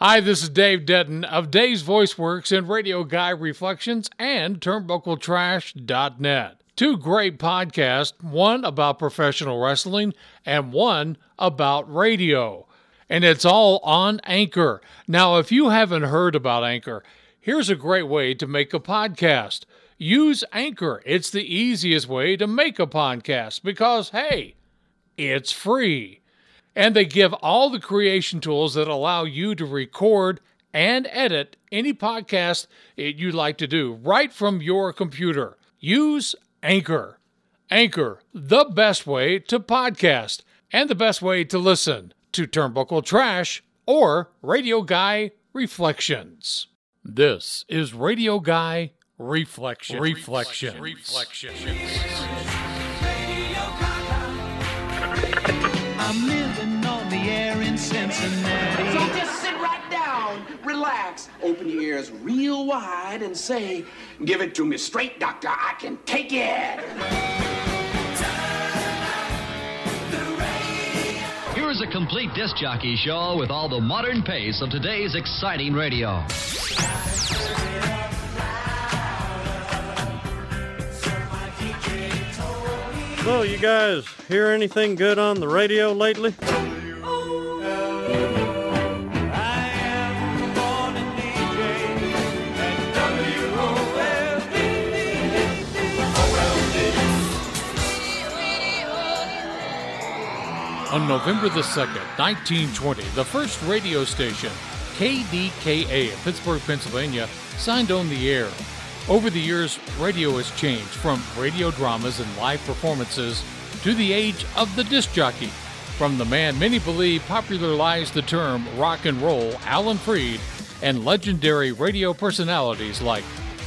Hi, this is Dave Denton of Dave's Voice Works and Radio Guy Reflections and TurnbuckleTrash.net. Two great podcasts, one about professional wrestling and one about radio. And it's all on Anchor. Now, if you haven't heard about Anchor, here's a great way to make a podcast. Use Anchor. It's the easiest way to make a podcast because, hey, it's free. And they give all the creation tools that allow you to record and edit any podcast you'd like to do right from your computer. Use Anchor. Anchor, the best way to podcast and the best way to listen to Turnbuckle Trash or Radio Guy Reflections. This is Radio Guy Reflections. Reflections. Reflections. A relax, open your ears real wide, and say, Give it to me straight, doctor. I can take it. Here is a complete disc jockey show with all the modern pace of today's exciting radio. So, you guys hear anything good on the radio lately? On November the 2nd, 1920, the first radio station, KDKA of Pittsburgh, Pennsylvania, signed on the air. Over the years, radio has changed from radio dramas and live performances to the age of the disc jockey. From the man many believe popularized the term rock and roll, Alan Freed, and legendary radio personalities like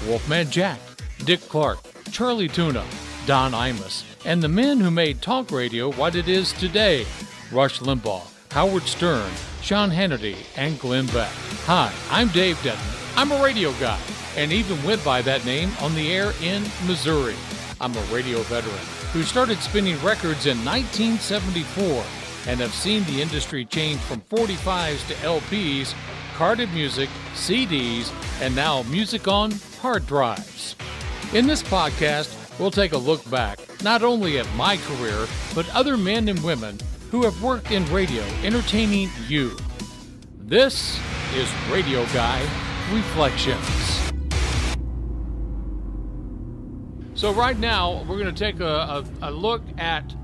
Wolfman Jack, Dick Clark, Charlie Tuna, Don Imus, and the men who made talk radio what it is today Rush Limbaugh, Howard Stern, Sean Hannity, and Glenn Beck. Hi, I'm Dave Denton. I'm a radio guy and even went by that name on the air in Missouri. I'm a radio veteran who started spinning records in 1974 and have seen the industry change from 45s to LPs, carded music, CDs, and now music on hard drives. In this podcast, we'll take a look back not only at my career, but other men and women who have worked in radio entertaining you. This is Radio Guy Reflections. So, right now, we're going to take a, a, a, look at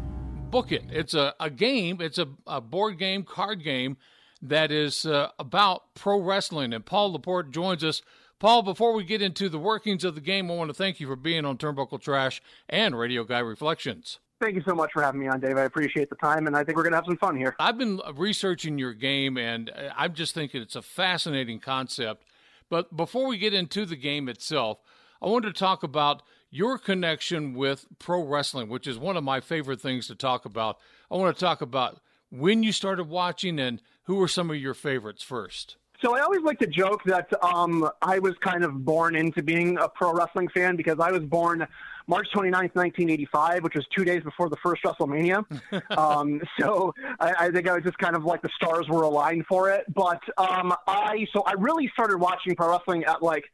Book It. It's a, a game, it's a, a board game, card game that is uh, about pro wrestling. And Paul LaPorte joins us. Paul, before we get into the workings of the game, I want to thank you for being on Turnbuckle Trash and Radio Guy Reflections. Thank you so much for having me on, Dave. I appreciate the time, and I think we're going to have some fun here. I've been researching your game, and I'm just thinking it's a fascinating concept. But before we get into the game itself, I wanted to talk about your connection with pro wrestling, which is one of my favorite things to talk about. I want to talk about when you started watching and who were some of your favorites first. So I always like to joke that um, I was kind of born into being a pro wrestling fan because I was born March 29th, 1985, which was two days before the first WrestleMania. um, so I, I, think I was just kind of like the stars were aligned for it. But um, I so I really started watching pro wrestling at like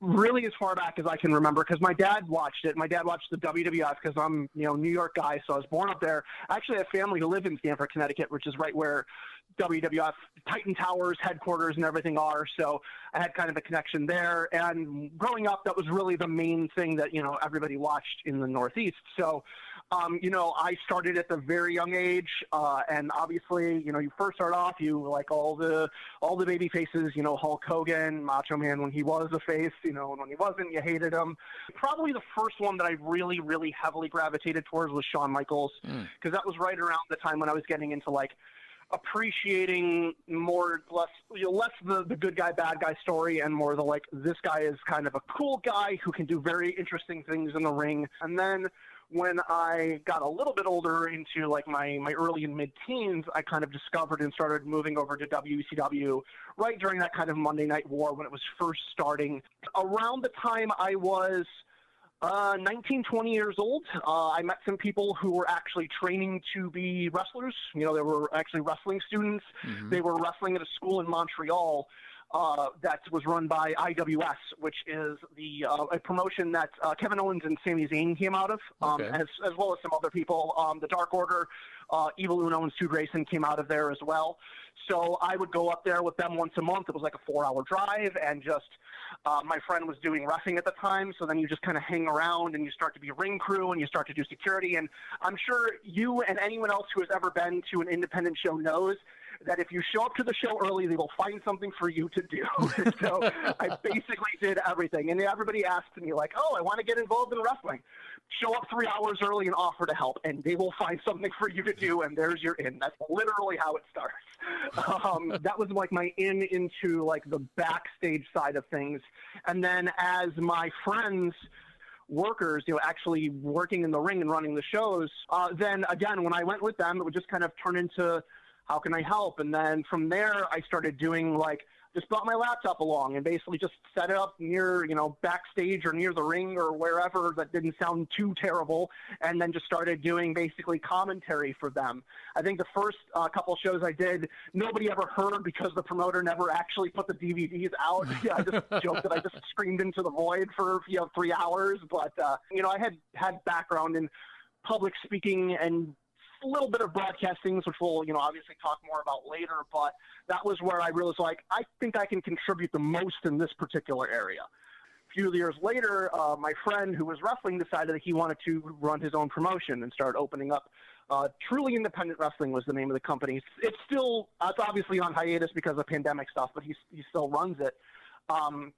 really as far back as I can remember because my dad watched it. My dad watched the WWF because I'm, you know, New York guy, so I was born up there. I actually have family who live in Stamford, Connecticut, which is right where WWF Titan Towers headquarters and everything are. So I had kind of a connection there. And growing up, that was really the main thing that, you know, everybody watched in the Northeast. So um, you know, I started at the very young age, uh, and obviously, you know, you first start off, you like all the all the baby faces, you know, Hulk Hogan, Macho Man when he was a face, you know, and when he wasn't, you hated him. Probably the first one that I really, really heavily gravitated towards was Shawn Michaels, because mm. that was right around the time when I was getting into like appreciating more less you know, less the, the good guy bad guy story and more the like this guy is kind of a cool guy who can do very interesting things in the ring and then when I got a little bit older into like my, my early and mid teens, I kind of discovered and started moving over to WCW right during that kind of Monday Night War when it was first starting. Around the time I was Uh, 19, 20 years old. Uh, I met some people who were actually training to be wrestlers. You know, they were actually wrestling students. They were wrestling at a school in Montreal uh, that was run by IWS, which is the uh, a promotion that uh, Kevin Owens and Sami Zayn came out of, um, Okay. as, as well as some other people. Um, the Dark Order, uh, Evil Uno and Stu Grayson came out of there as well. So I would go up there with them once a month. It was like a four-hour drive, and just uh, my friend was doing roughing at the time. So then you just kind of hang around, and you start to be ring crew, and you start to do security. And I'm sure you and anyone else who has ever been to an independent show knows that if you show up to the show early, they will find something for you to do. so I basically did everything. And everybody asked me, like, oh, I want to get involved in wrestling. Show up three hours early and offer to help, and they will find something for you to do, and there's your in. That's literally how it starts. Um, that was like my in into like the backstage side of things. And then as my friends workers, you know, actually working in the ring and running the shows, uh, then again, when I went with them, it would just kind of turn into how can I help? And then from there, I started doing like just brought my laptop along and basically just set it up near, you know, backstage or near the ring or wherever that didn't sound too terrible. And then just started doing basically commentary for them. I think the first uh, couple shows I did, nobody ever heard because the promoter never actually put the DVDs out. yeah, I just joked that I just screamed into the void for, you know, three hours. But, uh, you know, I had had background in public speaking and a little bit of broadcasting, which we'll, you know, obviously talk more about later. But that was where I realized, like, I think I can contribute the most in this particular area. A few years later, uh, my friend who was wrestling decided that he wanted to run his own promotion and start opening up. Uh, Truly Independent Wrestling was the name of the company. It's still, uh, it's obviously on hiatus because of pandemic stuff, but he he still runs it. Um,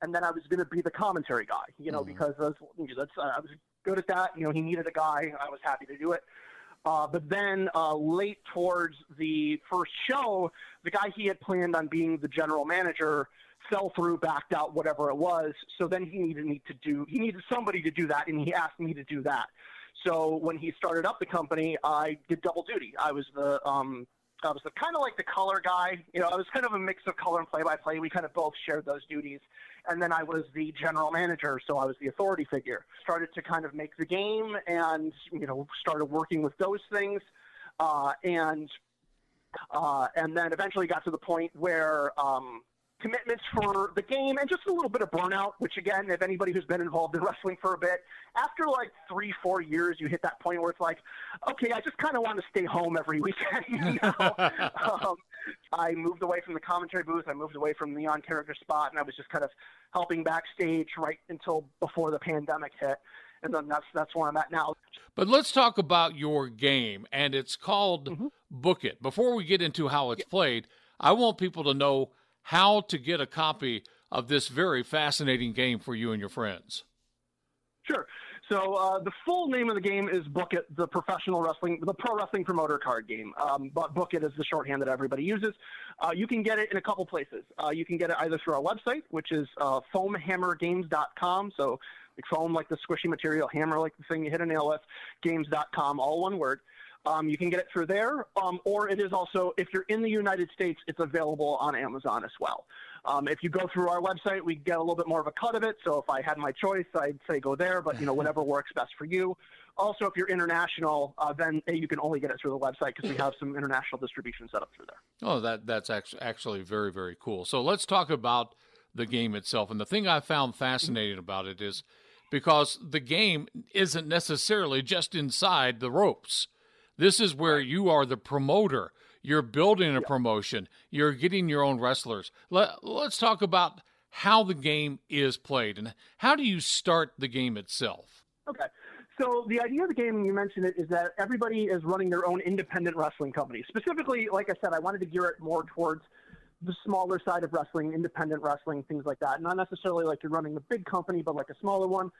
and then I was going to be the commentary guy, you know, because that's, that's uh, I was good at that. You know, he needed a guy. I was happy to do it. Uh, but then uh, late towards the first show, the guy he had planned on being the general manager fell through, backed out, whatever it was. So then he needed me to do. He needed somebody to do that, and he asked me to do that. So when he started up the company, I did double duty. I was the um, I was the kind of like the color guy. You know, I was kind of a mix of color and play-by-play. We kind of both shared those duties. And then I was the general manager, so I was the authority figure. Started to kind of make the game, and you know, started working with those things, uh, and uh, and then eventually got to the point where um, commitments for the game and just a little bit of burnout. Which again, if anybody who's been involved in wrestling for a bit, after like three, four years, you hit that point where it's like, okay, I just kind of want to stay home every weekend. You know? um, I moved away from the commentary booth. I moved away from the on character spot, and I was just kind of helping backstage right until before the pandemic hit. And then that's that's where I'm at now. But let's talk about your game, and it's called Mm-hmm. Book It. Before we get into how it's played, I want people to know how to get a copy of this very fascinating game for you and your friends. Sure. So uh, the full name of the game is Book It, the professional wrestling, the pro wrestling promoter card game. Um, but Book It is the shorthand that everybody uses. Uh, you can get it in a couple places. Uh, you can get it either through our website, which is uh, foamhammergames.com. So foam, like the squishy material, hammer, like the thing you hit a nail with, games.com, all one word. Um, you can get it through there, um, or it is also, if you're in the United States, it's available on Amazon as well. Um, if you go through our website, we get a little bit more of a cut of it. So if I had my choice, I'd say go there, but you know whatever works best for you. Also, if you're international, uh, then you can only get it through the website because we have some international distribution set up through there. Oh, that that's actually actually very very cool. So let's talk about the game itself. And the thing I found fascinating about it is because the game isn't necessarily just inside the ropes. This is where you are the promoter. You're building a promotion. You're getting your own wrestlers. Let, let's talk about how the game is played and how do you start the game itself? Okay. So the idea of the game, and you mentioned it, is that everybody is running their own independent wrestling company. Specifically, like I said, I wanted to gear it more towards the smaller side of wrestling, independent wrestling, things like that. Not necessarily like you're running a big company, but like a smaller one.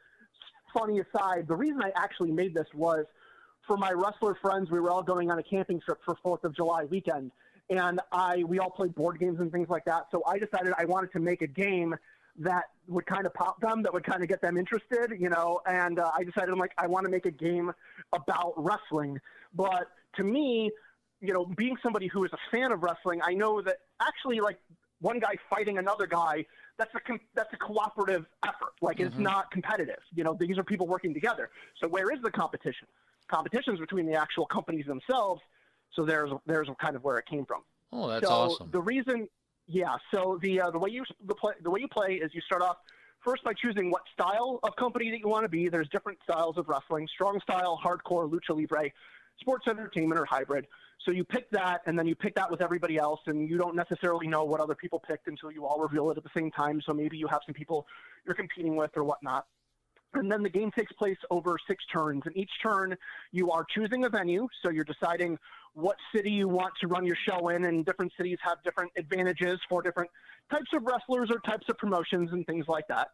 Funny aside, the reason I actually made this was for my wrestler friends. We were all going on a camping trip for Fourth of July weekend, and I we all played board games and things like that. So I decided I wanted to make a game that would kind of pop them, that would kind of get them interested, you know. And uh, I decided I'm like I want to make a game about wrestling, but to me, you know, being somebody who is a fan of wrestling, I know that actually like one guy fighting another guy. That's a com- that's a cooperative effort. Like it's not competitive. You know, these are people working together. So where is the competition? Competition's between the actual companies themselves. So there's there's kind of where it came from. Oh, that's so awesome. The reason, yeah. So the uh, the way you the play the way you play is you start off first by choosing what style of company that you want to be. There's different styles of wrestling: strong style, hardcore, lucha libre, sports entertainment, or hybrid. So you pick that, and then you pick that with everybody else, and you don't necessarily know what other people picked until you all reveal it at the same time. So maybe you have some people you're competing with or whatnot. And then the game takes place over six turns. And each turn, you are choosing a venue. So you're deciding what city you want to run your show in. And different cities have different advantages for different types of wrestlers or types of promotions and things like that.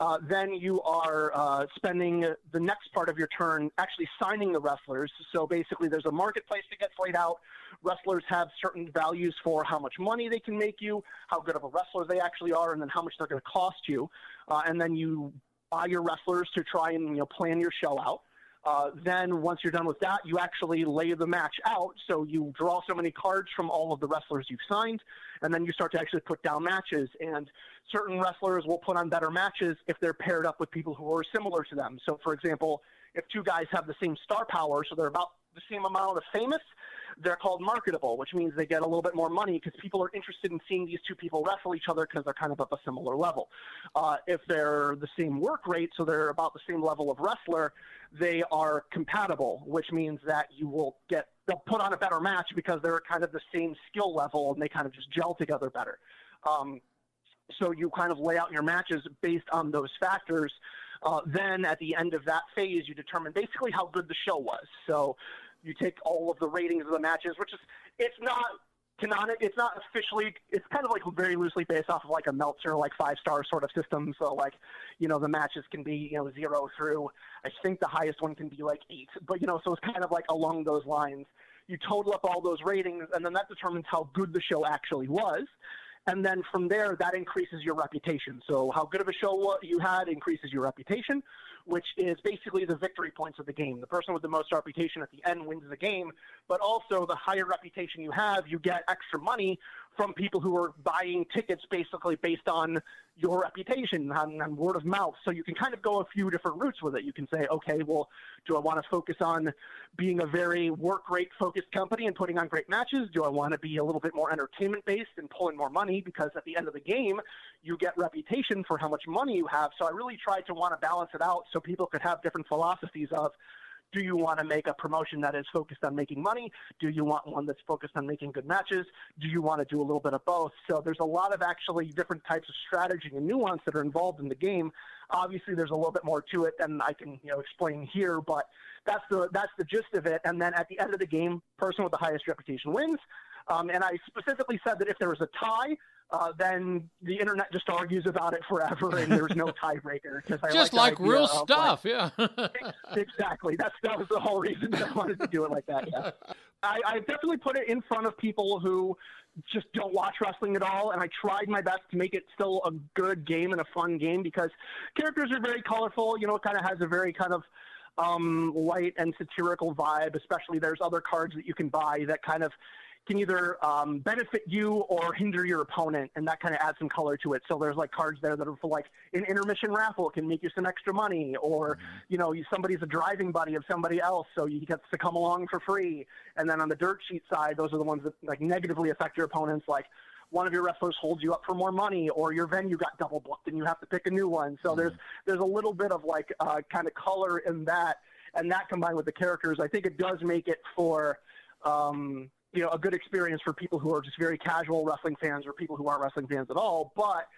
Uh, then you are uh, spending the next part of your turn actually signing the wrestlers. So basically, there's a marketplace that gets laid out. Wrestlers have certain values for how much money they can make you, how good of a wrestler they actually are, and then how much they're going to cost you. Uh, and then you buy your wrestlers to try and you know plan your show out. Uh, then once you're done with that, you actually lay the match out. So you draw so many cards from all of the wrestlers you've signed, and then you start to actually put down matches. And certain wrestlers will put on better matches if they're paired up with people who are similar to them. So, for example, if two guys have the same star power, so they're about the same amount of famous, they're called marketable, which means they get a little bit more money because people are interested in seeing these two people wrestle each other because they're kind of at a similar level. Uh, if they're the same work rate, so they're about the same level of wrestler, they are compatible, which means that you will get they'll put on a better match because they're kind of the same skill level and they kind of just gel together better. Um, so you kind of lay out your matches based on those factors. Uh, then at the end of that phase, you determine basically how good the show was. So you take all of the ratings of the matches, which is it's not canonic. It's not officially. It's kind of like very loosely based off of like a Meltzer like five star sort of system. So like, you know, the matches can be you know zero through. I think the highest one can be like eight. But you know, so it's kind of like along those lines. You total up all those ratings, and then that determines how good the show actually was. And then from there, that increases your reputation. So how good of a show you had increases your reputation, which is basically the victory points of the game. The person with the most reputation at the end wins the game, but also the higher reputation you have, you get extra money from people who are buying tickets basically based on your reputation and, and word of mouth. So you can kind of go a few different routes with it. You can say, okay, well, do I want to focus on being a very work rate focused company and putting on great matches? Do I want to be a little bit more entertainment based and pulling more money? Because at the end of the game, you get reputation for how much money you have. So I really tried to want to balance it out so people could have different philosophies of, do you want to make a promotion that is focused on making money? Do you want one that's focused on making good matches? Do you want to do a little bit of both? So there's a lot of actually different types of strategy and nuance that are involved in the game. Obviously, there's a little bit more to it than I can you know explain here, but that's the that's the gist of it. And then at the end of the game, person with the highest reputation wins. Um, and I specifically said that if there was a tie, uh, then the internet just argues about it forever, and there's no tiebreaker. Just like, like real stuff, yeah. exactly. That's that was the whole reason that I wanted to do it like that. Yeah. I, I definitely put it in front of people who just don't watch wrestling at all, and I tried my best to make it still a good game and a fun game because characters are very colorful. You know, it kind of has a very kind of um, light and satirical vibe. Especially there's other cards that you can buy that kind of can either um, benefit you or hinder your opponent, and that kind of adds some color to it. So there's like cards there that are for like an intermission raffle can make you some extra money, or you know you, somebody's a driving buddy of somebody else, so you get to come along for free. And then on the dirt sheet side, those are the ones that like negatively affect your opponents, like. One of your wrestlers holds you up for more money, or your venue got double booked and you have to pick a new one. So there's there's a little bit of like uh, kind of color in that, and that combined with the characters, I think it does make it for um, you know a good experience for people who are just very casual wrestling fans or people who aren't wrestling fans at all. But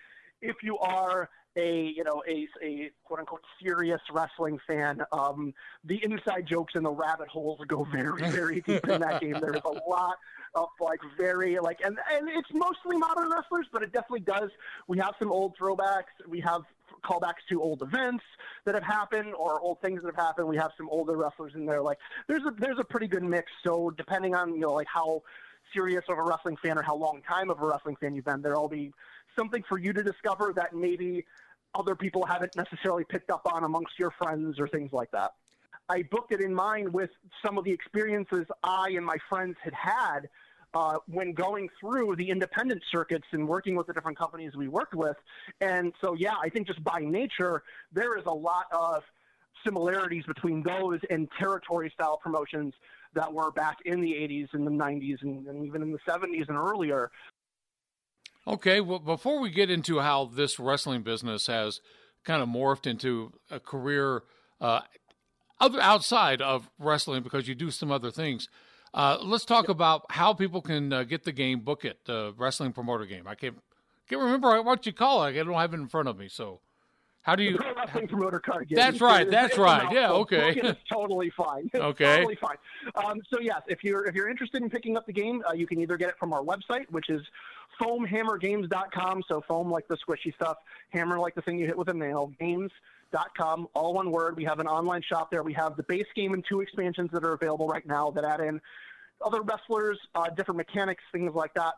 if you are a you know a, a quote unquote serious wrestling fan, um, the inside jokes and the rabbit holes go very very deep in that game. There's a lot of like very like and and it's mostly modern wrestlers, but it definitely does. We have some old throwbacks. We have callbacks to old events that have happened or old things that have happened. We have some older wrestlers in there. Like there's a there's a pretty good mix. So depending on you know like how serious of a wrestling fan or how long time of a wrestling fan you've been, there'll be something for you to discover that maybe other people haven't necessarily picked up on amongst your friends or things like that. I booked it in mind with some of the experiences I and my friends had had uh, when going through the independent circuits and working with the different companies we worked with. And so, yeah, I think just by nature, there is a lot of similarities between those and territory style promotions that were back in the 80s and the 90s and, and even in the 70s and earlier. Okay, well, before we get into how this wrestling business has kind of morphed into a career uh, other outside of wrestling, because you do some other things, uh, let's talk yep. about how people can uh, get the game, book it, the wrestling promoter game. I can't can't remember what you call it. I don't have it in front of me, so. How do you? The pro wrestling promoter card game. That's right. It's, that's it's right. Yeah. Okay. It's totally fine. Okay. Totally fine. Um, so yes, if you're if you're interested in picking up the game, uh, you can either get it from our website, which is foamhammergames.com. So foam like the squishy stuff, hammer like the thing you hit with a nail. Games.com, all one word. We have an online shop there. We have the base game and two expansions that are available right now that add in other wrestlers, uh, different mechanics, things like that.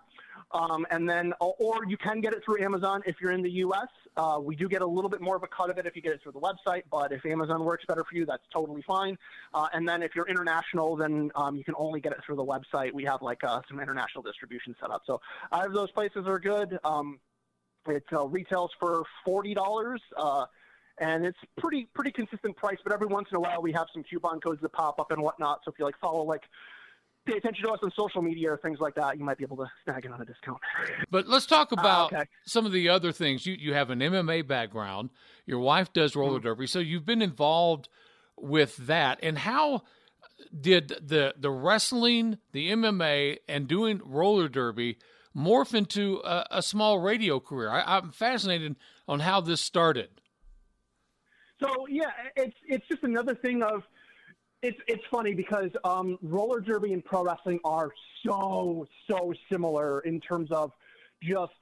Um, and then, or you can get it through Amazon if you're in the U.S. Uh, we do get a little bit more of a cut of it if you get it through the website, but if Amazon works better for you, that's totally fine. Uh, and then if you're international, then um, you can only get it through the website. We have like uh, some international distribution set up. So either of those places are good. Um, it uh, retails for forty dollars. And it's pretty pretty consistent price, but every once in a while we have some coupon codes that pop up and whatnot. So if you like follow like pay attention to us on social media or things like that, you might be able to snag it on a discount. But let's talk ah, about uh, okay. some of the other things. You you have an MMA background. Your wife does roller mm-hmm. derby, so you've been involved with that. And how did the the wrestling, the MMA, and doing roller derby morph into a, a small radio career? I, I'm fascinated on how this started. So yeah, it's it's just another thing of it's it's funny because um, roller derby and pro wrestling are so so similar in terms of just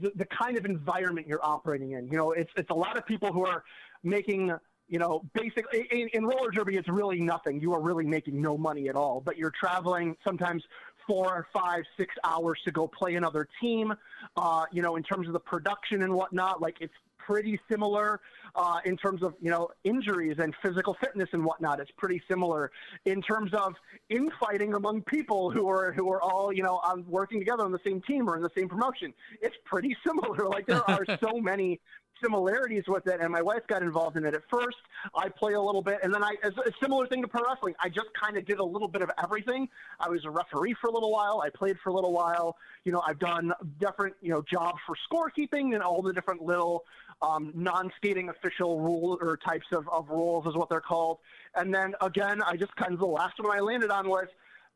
the, the kind of environment you're operating in. You know, it's it's a lot of people who are making you know, basically in, in, roller derby, it's really nothing. You are really making no money at all, but you're traveling sometimes four, five, six hours to go play another team. Uh, you know, in terms of the production and whatnot, like it's pretty similar uh, in terms of you know injuries and physical fitness and whatnot. It's pretty similar in terms of infighting among people who are who are all you know on working together on the same team or in the same promotion. It's pretty similar. Like there are so many similarities with it, and my wife got involved in it at first. I play a little bit, and then I, as a similar thing to pro wrestling, I just kind of did a little bit of everything. I was a referee for a little while. I played for a little while. You know, I've done different, you know, jobs for scorekeeping and all the different little um, non-skating official rule or types of, of rules is what they're called. And then again, I just kind of the last one I landed on was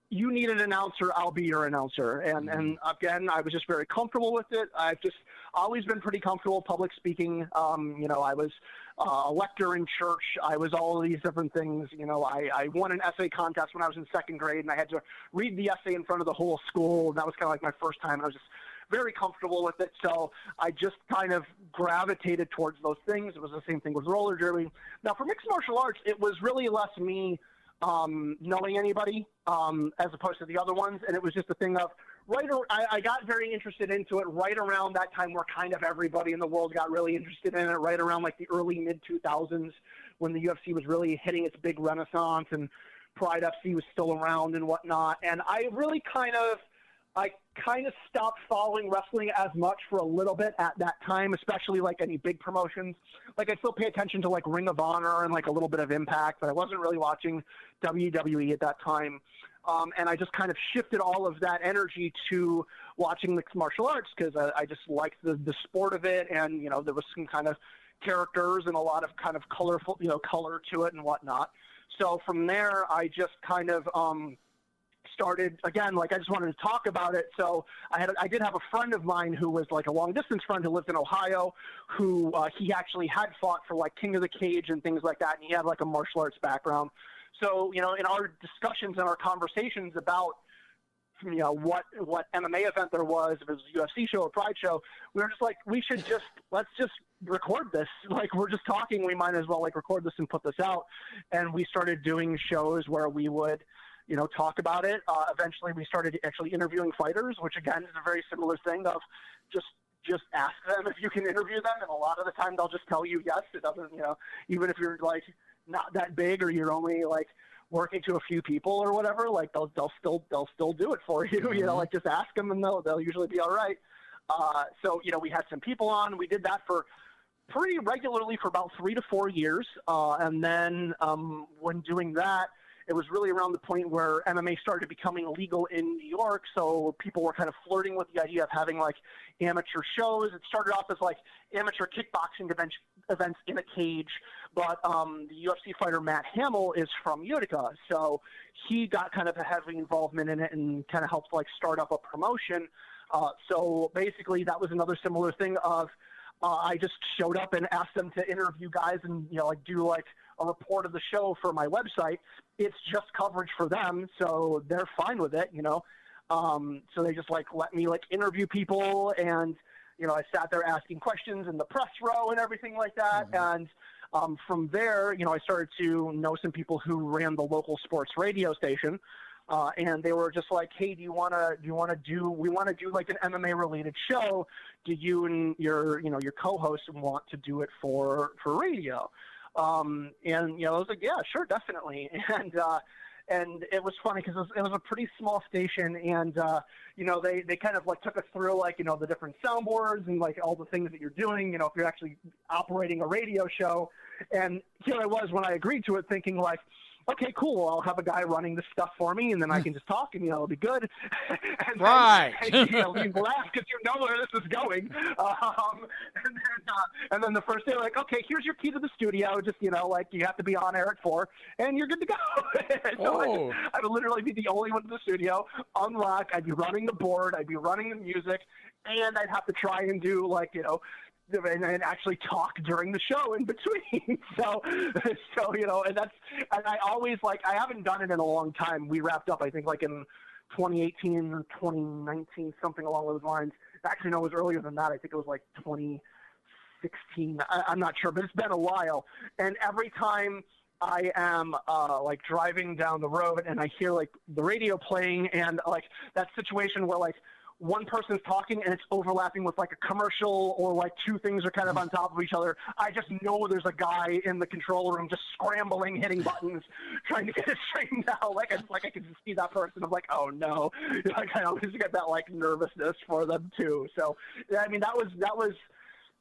you need an announcer, I'll be your announcer. And mm-hmm. and again, I was just very comfortable with it. I've just always been pretty comfortable public speaking. Um, you know, I was uh, a lector in church. I was all of these different things. You know, I, I won an essay contest when I was in second grade, and I had to read the essay in front of the whole school. And that was kind of like my first time. And I was just very comfortable with it. So I just kind of gravitated towards those things. It was the same thing with roller derby. Now, for mixed martial arts, it was really less me um, knowing anybody um, as opposed to the other ones. And it was just a thing of right. I, I got very interested into it right around that time where kind of everybody in the world got really interested in it. Right around like the early mid 2000s when the UFC was really hitting its big renaissance and Pride FC was still around and whatnot. And I really kind of I kind of stopped following wrestling as much for a little bit at that time, especially like any big promotions. Like I still pay attention to like Ring of Honor and like a little bit of Impact, but I wasn't really watching WWE at that time. Um, and I just kind of shifted all of that energy to watching mixed martial arts because I, I just liked the, the sport of it, and you know there was some kind of characters and a lot of kind of colorful, you know, color to it and whatnot. So from there, I just kind of um, started again like i just wanted to talk about it so i had i did have a friend of mine who was like a long distance friend who lived in ohio who uh, he actually had fought for like king of the cage and things like that and he had like a martial arts background so you know in our discussions and our conversations about you know what what MMA event there was, if it was a UFC show or Pride show, we were just like, we should just let's just record this. Like we're just talking, we might as well like record this and put this out. And we started doing shows where we would you know, talk about it. Uh, eventually, we started actually interviewing fighters, which again is a very similar thing of just just ask them if you can interview them, and a lot of the time they'll just tell you yes. It doesn't, you know, even if you're like not that big or you're only like working to a few people or whatever, like they'll they'll still they'll still do it for you. You know, like just ask them and they'll they'll usually be all right. Uh, so you know, we had some people on. We did that for pretty regularly for about three to four years, uh, and then um, when doing that, it was really around the point where MMA started becoming legal in New York. So people were kind of flirting with the idea of having like amateur shows. It started off as like amateur kickboxing event, events in a cage, but um, the UFC fighter Matt Hamill is from Utica, so he got kind of a heavy involvement in it and kind of helped like start up a promotion. Uh, so basically, that was another similar thing of uh, I just showed up and asked them to interview guys and you know like do like a report of the show for my website. It's just coverage for them, so they're fine with it, you know. Um, so they just like let me like interview people, and you know I sat there asking questions in the press row and everything like that, mm-hmm. and. Um, from there, you know, I started to know some people who ran the local sports radio station, uh, and they were just like, "Hey, do you want to do you want to do we want to do like an MMA related show? Do you and your you know your co-host want to do it for for radio?" Um, and you know, I was like, "Yeah, sure, definitely." And uh, and it was funny because it was, it was a pretty small station, and uh, you know, they they kind of like took us through like you know the different soundboards and like all the things that you're doing. You know, if you're actually operating a radio show, and here I was when I agreed to it, thinking like okay, cool. I'll have a guy running this stuff for me, and then I can just talk, and you know, it'll be good. and right. Then, you know, you laugh because you know where this is going. Um, and, then, uh, and then the first day, like, okay, here's your key to the studio. Just you know, like you have to be on air at four, and you're good to go. so oh. I, I would literally be the only one in the studio. Unlock. I'd be running the board. I'd be running the music, and I'd have to try and do like you know and, and actually talk during the show in between. so, so you know, and that's and I always like I haven't done it in a long time. We wrapped up, I think, like in 2018 or 2019, something along those lines. Actually, no, it was earlier than that. I think it was like 2016. I, I'm not sure, but it's been a while. And every time. I am uh, like driving down the road and I hear like the radio playing and like that situation where like one person's talking and it's overlapping with like a commercial or like two things are kind of on top of each other. I just know there's a guy in the control room just scrambling, hitting buttons, trying to get it straightened out. Like I like I can see that person. I'm like, oh no. Like I always get that like nervousness for them too. So I mean that was that was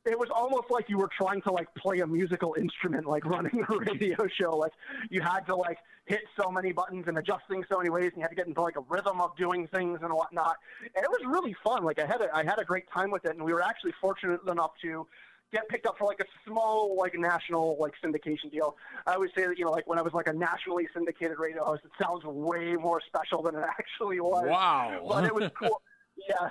it was almost like you were trying to like play a musical instrument, like running a radio show. Like you had to like hit so many buttons and adjust things so many ways, and you had to get into like a rhythm of doing things and whatnot. And it was really fun. Like I had a, I had a great time with it, and we were actually fortunate enough to get picked up for like a small like national like syndication deal. I always say that you know like when I was like a nationally syndicated radio host, it sounds way more special than it actually was. Wow! But it was cool. yeah,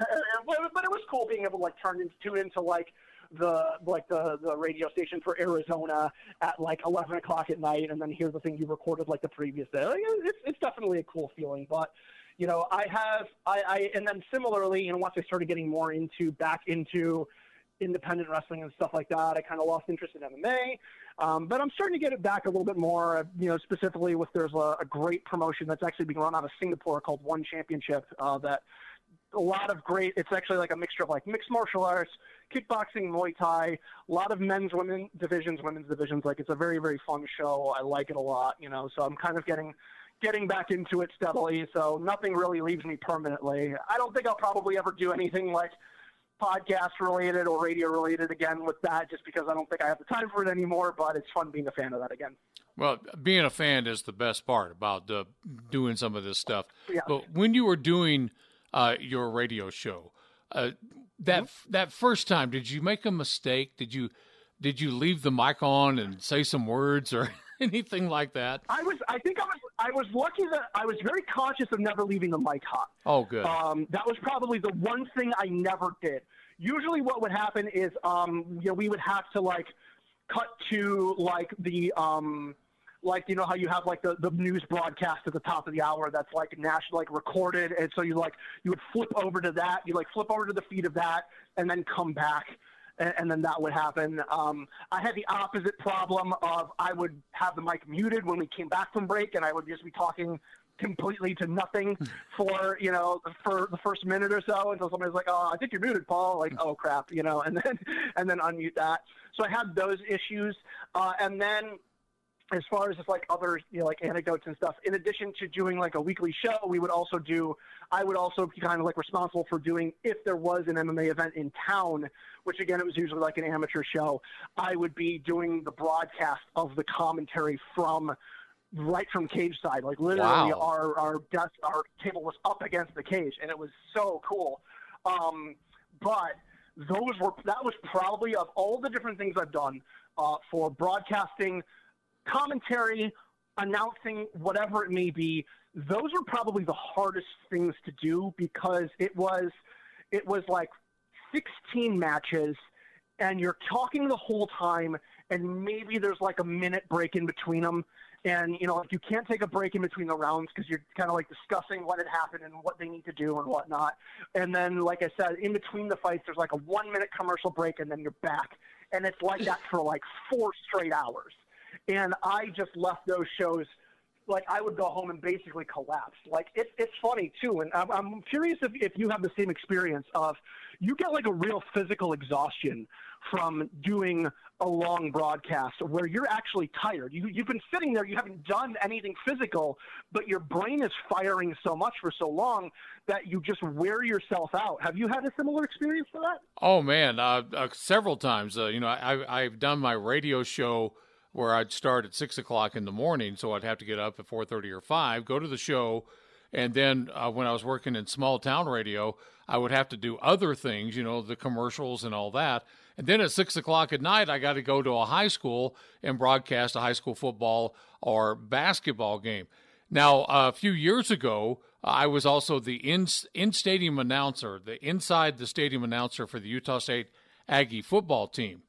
but it was cool being able to like turn into into like the like the the radio station for Arizona at like 11 o'clock at night, and then hear the thing you recorded like the previous day. Like, it's it's definitely a cool feeling, but you know, I have I, I and then similarly, you know, once I started getting more into back into independent wrestling and stuff like that, I kind of lost interest in MMA. Um, but I'm starting to get it back a little bit more. You know, specifically with there's a, a great promotion that's actually being run out of Singapore called One Championship uh, that a lot of great. It's actually like a mixture of like mixed martial arts, kickboxing, Muay Thai, a lot of men's, women divisions, women's divisions. Like it's a very, very fun show. I like it a lot. You know, so I'm kind of getting getting back into it steadily. So nothing really leaves me permanently. I don't think I'll probably ever do anything like podcast related or radio related again with that, just because I don't think I have the time for it anymore. But it's fun being a fan of that again. Well, being a fan is the best part about uh, doing some of this stuff. Yeah. But when you were doing uh, your radio show. Uh, that mm-hmm. that first time, did you make a mistake? Did you did you leave the mic on and say some words or anything like that? I was. I think I was. I was lucky that I was very conscious of never leaving the mic hot. Oh, good. Um, that was probably the one thing I never did. Usually, what would happen is, um, you know, we would have to like cut to like the um like you know how you have like the, the news broadcast at the top of the hour that's like national like recorded and so you like you would flip over to that you like flip over to the feed of that and then come back and, and then that would happen. Um, i had the opposite problem of i would have the mic muted when we came back from break and i would just be talking completely to nothing for you know for the first minute or so until somebody's like oh i think you're muted paul. Like oh crap you know and then and then unmute that. So i had those issues uh, and then as far as just like other you know like anecdotes and stuff in addition to doing like a weekly show we would also do i would also be kind of like responsible for doing if there was an mma event in town which again it was usually like an amateur show i would be doing the broadcast of the commentary from right from cage side like literally Wow. our our desk our table was up against the cage and it was so cool um, but those were that was probably of all the different things I've done uh, for broadcasting, commentary, announcing, whatever it may be. Those were probably the hardest things to do because it was it was like 16 matches and you're talking the whole time and maybe there's like a minute break in between them and you know like you can't take a break in between the rounds because you're kind of like discussing what had happened and what they need to do and whatnot. And then like i said in between the fights there's like a one minute commercial break and then you're back. And it's like that for like four straight hours and i just left those shows like I would go home and basically collapse. Like it's it's funny too, and I'm, I'm curious if, if you have the same experience of you get like a real physical exhaustion from doing a long broadcast where you're actually tired. You you've been sitting there, you haven't done anything physical, but your brain is firing so much for so long that you just wear yourself out. Have you had a similar experience for that? Oh man, uh, uh, several times. Uh, you know, I, I've done my radio show where I'd start at six o'clock in the morning, so I'd have to get up at four thirty or five, go to the show, and then uh, when I was working in small town radio, I would have to do other things, you know, the commercials and all that. And then at six o'clock at night, I got to go to a high school and broadcast a high school football or basketball game. Now, a few years ago, I was also the in in stadium announcer, the inside the stadium announcer for the Utah State Aggie football team.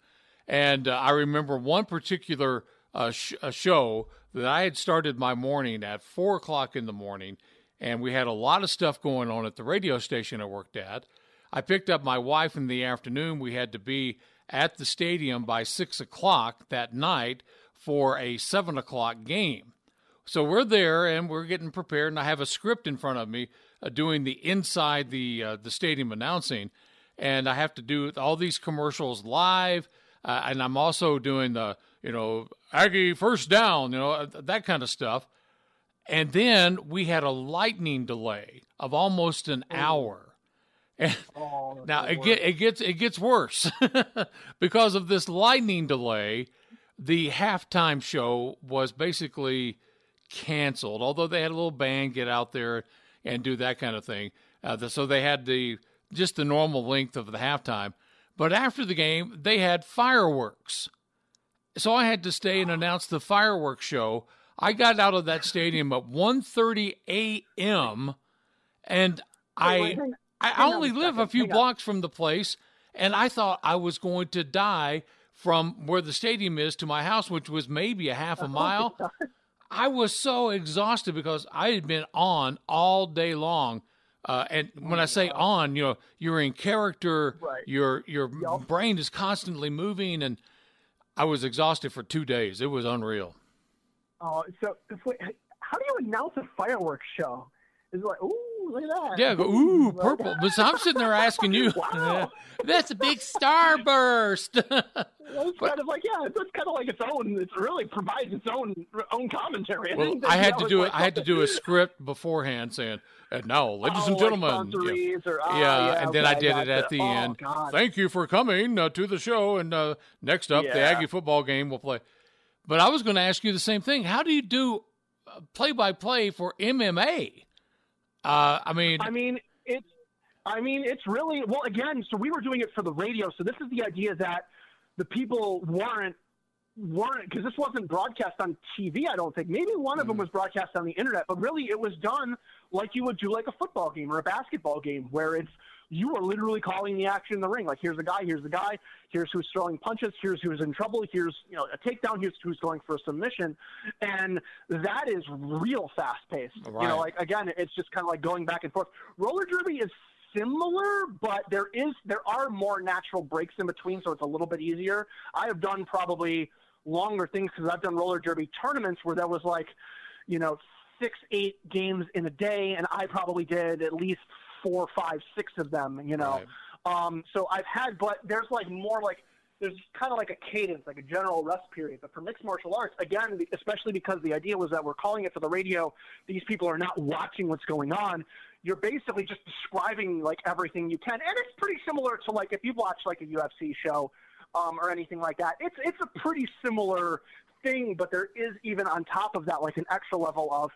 And uh, I remember one particular uh, sh- uh, show that I had started my morning at four o'clock in the morning, and we had a lot of stuff going on at the radio station I worked at. I picked up my wife in the afternoon. We had to be at the stadium by six o'clock that night for a seven o'clock game. So we're there and we're getting prepared, and I have a script in front of me uh, doing the inside the uh, the stadium announcing, and I have to do all these commercials live, uh, and I'm also doing the you know Aggie first down, you know uh, that kind of stuff. And then we had a lightning delay of almost an hour. And now it, get, it gets it gets worse because of this lightning delay. The halftime show was basically canceled, although they had a little band get out there and do that kind of thing. Uh, the, so they had the just the normal length of the halftime. But after the game, they had fireworks. So I had to stay and announce the fireworks show. I got out of that stadium at 1:30 a.m. and I wait, hang- I hang on only a live a few on. blocks from the place, and I thought I was going to die from where the stadium is to my house, which was maybe a half a oh, mile. I was so exhausted because I had been on all day long. Uh, and when I say on, you know, you're in character, Right. your your brain is constantly moving, and I was exhausted for two days. It was unreal. Oh, so how do you announce a fireworks show? Is it like, ooh, look at that? Yeah, go, ooh, purple. But I'm sitting there asking you, Wow. that's a big starburst. It's kind of like yeah, it's kind of like its own. It really provides its own own commentary. well, I had to do it. like I had to do a script beforehand saying, and now, ladies Oh, and like gentlemen. or- ah, yeah, yeah, and then okay, I did it at the Oh, end. God. Thank you for coming uh, to the show. And uh, next up, the Aggie football game will play. But I was going to ask you the same thing. How do you do play by play for MMA? Uh, I mean, I mean, it's. I mean, it's really well. Again, so we were doing it for the radio. So this is the idea that the people weren't weren't because this wasn't broadcast on TV. I don't think. Maybe one of them hmm. was broadcast on the internet, but really it was done like you would do like a football game or a basketball game, where it's you are literally calling the action in the ring. Like here's the guy, here's the guy, here's who's throwing punches, here's who's in trouble, here's you know a takedown, here's who's going for a submission, and that is real fast paced. You know, like again, it's just kind of like going back and forth. Roller derby is similar, but there is there are more natural breaks in between, so it's a little bit easier. I have done probably longer things because I've done roller derby tournaments where there was like, you know, six, eight games in a day, and I probably did at least four, five, six of them. You know, Right. um, so I've had, but there's like more like there's kind of like a cadence, like a general rest period. But for mixed martial arts, again, especially because the idea was that we're calling it for the radio, these people are not watching what's going on. You're basically just describing like everything you can, and it's pretty similar to like if you watch like a UFC show um, or anything like that. It's it's a pretty similar thing, but there is even on top of that like an extra level of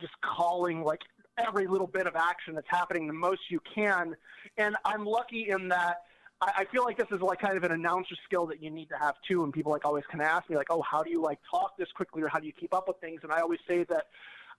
just calling like every little bit of action that's happening the most you can. And I'm lucky in that I, I feel like this is like kind of an announcer skill that you need to have too. And people like always can ask me like, oh, how do you like talk this quickly or how do you keep up with things? And I always say that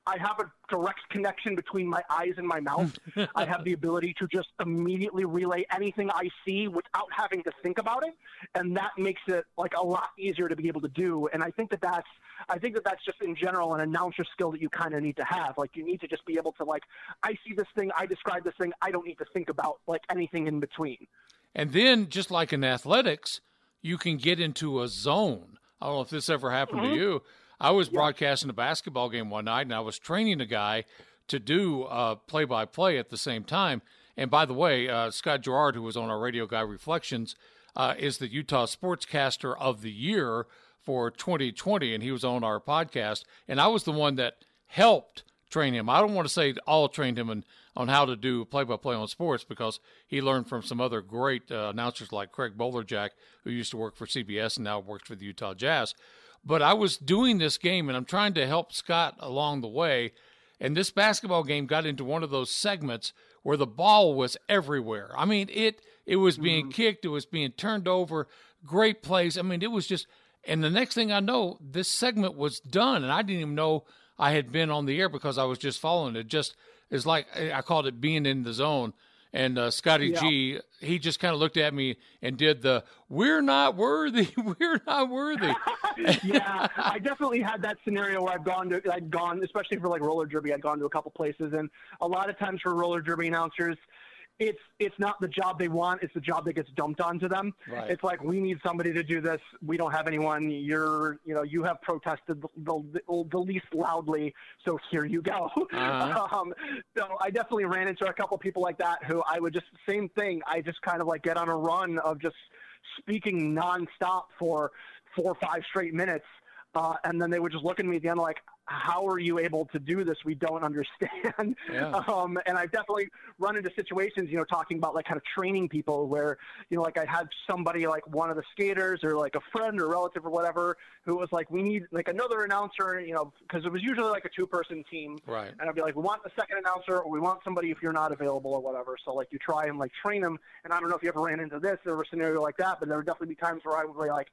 I have a direct connection between my eyes and my mouth. I have the ability to just immediately relay anything I see without having to think about it, and that makes it like a lot easier to be able to do. And I think that that's I think that that's just in general an announcer skill that you kind of need to have. Like you need to just be able to like I see this thing, I describe this thing, I don't need to think about like anything in between. And then just like in athletics, you can get into a zone. I don't know if this ever happened mm-hmm. to you I was broadcasting a basketball game one night, and I was training a guy to do play by play at the same time. And by the way, uh, Scott Gerard, who was on our Radio Guy Reflections, uh, is the Utah Sportscaster of the Year for 2020, and he was on our podcast. And I was the one that helped train him. I don't want to say all trained him in, on how to do play by play on sports because he learned from some other great uh, announcers like Craig Bolerjack, who used to work for CBS and now works for the Utah Jazz. But I was doing this game and I'm trying to help Scott along the way. And this basketball game got into one of those segments where the ball was everywhere. I mean, it it was being mm-hmm. kicked, it was being turned over, great plays. I mean, it was just and the next thing I know, this segment was done and I didn't even know I had been on the air because I was just following it. Just it's like I called it being in the zone. And uh, Scotty yeah. G, he just kind of looked at me and did the "We're not worthy, we're not worthy." yeah, I definitely had that scenario where I've gone to, I'd gone, especially for like roller derby, I'd gone to a couple places, and a lot of times for roller derby announcers, it's it's not the job they want; it's the job that gets dumped onto them. Right. It's like we need somebody to do this. We don't have anyone. You're you know you have protested the, the, the least loudly, so here you go. Uh-huh. um, so I definitely ran into a couple people like that who I would just same thing. I just kind of like get on a run of just speaking nonstop for four or five straight minutes. Uh, and then they would just look at me at the end like, how are you able to do this? We don't understand. Yeah. Um, and I've definitely run into situations, you know, talking about like kind of training people where, you know, like I had somebody like one of the skaters or like a friend or relative or whatever who was like, we need like another announcer, you know, because it was usually like a two person team. Right. And I'd be like, we want a second announcer or we want somebody if you're not available or whatever. So like you try and like train them. And I don't know if you ever ran into this or a scenario like that, but there would definitely be times where I would be like,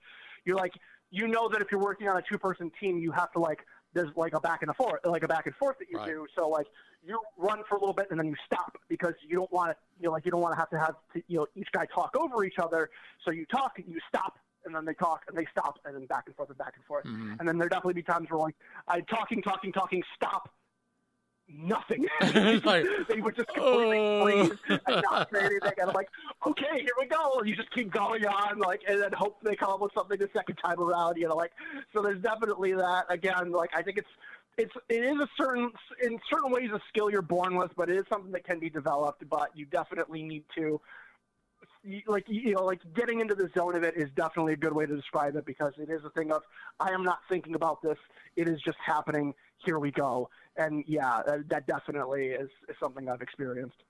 you're like, you know that if you're working on a two person team, you have to like there's like a back and a forth, like a back and forth that you right. do. So like you run for a little bit and then you stop because you don't want to, you know, like you don't want to have to have to, you know each guy talk over each other. So you talk, and you stop, and then they talk and they stop and then back and forth and back and forth. Mm-hmm. And then there definitely be times where like I talking, talking, talking, stop, nothing. like, they would just completely oh. freeze and not say anything. And I'm like, okay, here we go. And you just keep going on, like, and then hope they come up with something the second time around. You know, like, so there's definitely that. Again, like, I think it's it's it is a certain in certain ways a skill you're born with, but it is something that can be developed. But you definitely need to. Like you know, like getting into the zone of it is definitely a good way to describe it because it is a thing of I am not thinking about this; it is just happening. Here we go and yeah, that definitely is, is something I've experienced.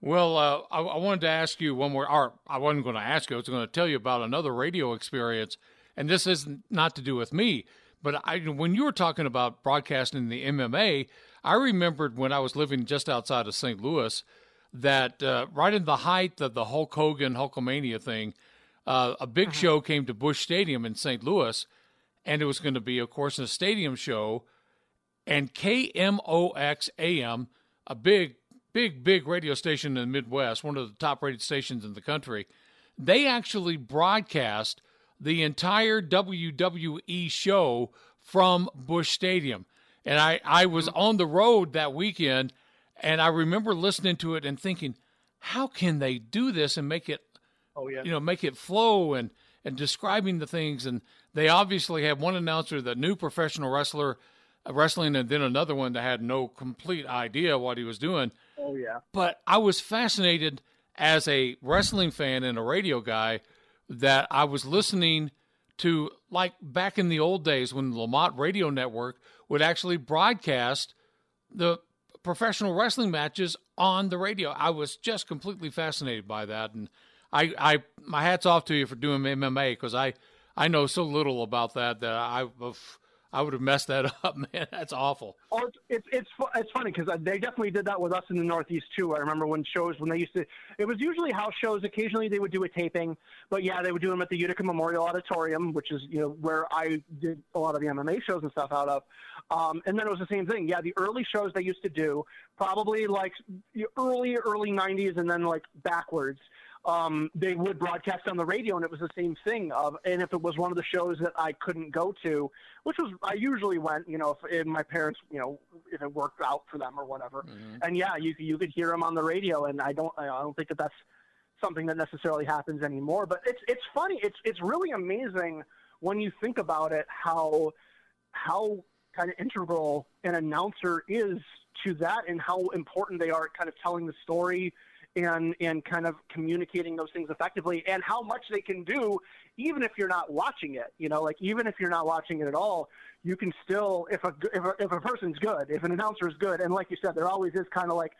Well, uh, I, I, wanted to ask you one more. Or I wasn't going to ask you. I was going to tell you about another radio experience, and this is not to do with me. But I, when you were talking about broadcasting the MMA, I remembered when I was living just outside of St. Louis that uh, right in the height of the Hulk Hogan Hulkamania thing, uh, a big uh-huh. show came to Busch Stadium in St. Louis, and it was going to be, of course, a stadium show and KMOX AM, a big, big, big radio station in the Midwest, one of the top rated stations in the country, they actually broadcast the entire WWE show from Busch Stadium. And I, I was mm-hmm. on the road that weekend, and I remember listening to it and thinking, how can they do this and make it, oh yeah, you know, make it flow and and describing the things. And they obviously have one announcer, the new professional wrestler wrestling and then another one that had no complete idea what he was doing. Oh yeah. But I was fascinated as a wrestling fan and a radio guy that I was listening to like back in the old days when the Lamont Radio Network would actually broadcast the professional wrestling matches on the radio. I was just completely fascinated by that, and I, I my hats off to you for doing MMA because I, I know so little about that that I, I would have messed that up, man. That's awful. Oh, it's it's it's funny because they definitely did that with us in the Northeast too. I remember when shows when they used to. It was usually house shows. Occasionally they would do a taping, but yeah, they would do them at the Utica Memorial Auditorium, which is you know where I did a lot of the MMA shows and stuff out of. Um, and then it was the same thing. Yeah, the early shows they used to do, probably like early early '90s, and then like backwards um, they would broadcast on the radio, and it was the same thing. Of, and if it was one of the shows that I couldn't go to, which was I usually went, you know, if, if my parents, you know, if it worked out for them or whatever. Mm-hmm. And yeah, you you could hear them on the radio, and I don't I don't think that that's something that necessarily happens anymore. But it's it's funny. It's it's really amazing when you think about it how how kind of integral an announcer is to that and how important they are at kind of telling the story and and kind of communicating those things effectively and how much they can do even if you're not watching it you know like even if you're not watching it at all you can still if a if a, if a person's good if an announcer is good and like you said there always is kind of like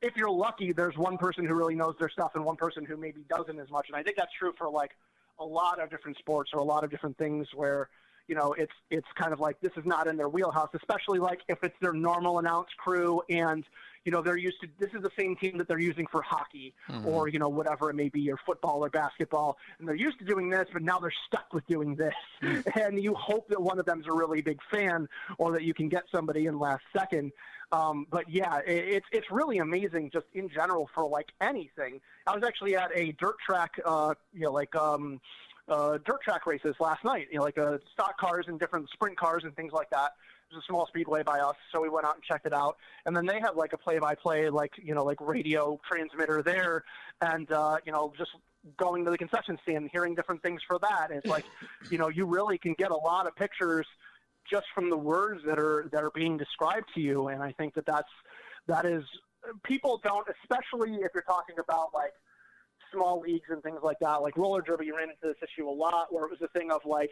if you're lucky there's one person who really knows their stuff and one person who maybe doesn't as much and i think that's true for like a lot of different sports or a lot of different things where you know it's it's kind of like this is not in their wheelhouse especially like if it's their normal announce crew and you know, they're used to this is the same team that they're using for hockey mm-hmm. or, you know, whatever it may be, or football or basketball. And they're used to doing this, but now they're stuck with doing this. Mm-hmm. And you hope that one of them's a really big fan or that you can get somebody in last second. Um, but yeah, it, it's it's really amazing just in general for like anything. I was actually at a dirt track, uh, you know, like um, uh, dirt track races last night, you know, like uh, stock cars and different sprint cars and things like that There's a small speedway by us, so we went out and checked it out. And then they have like a play-by-play, like you know, like radio transmitter there, and uh, you know, just going to the concession stand, hearing different things for that. And it's like, you know, you really can get a lot of pictures just from the words that are that are being described to you. And I think that that's that is people don't, especially if you're talking about like small leagues and things like that, like roller derby. You ran into this issue a lot, where it was a thing of like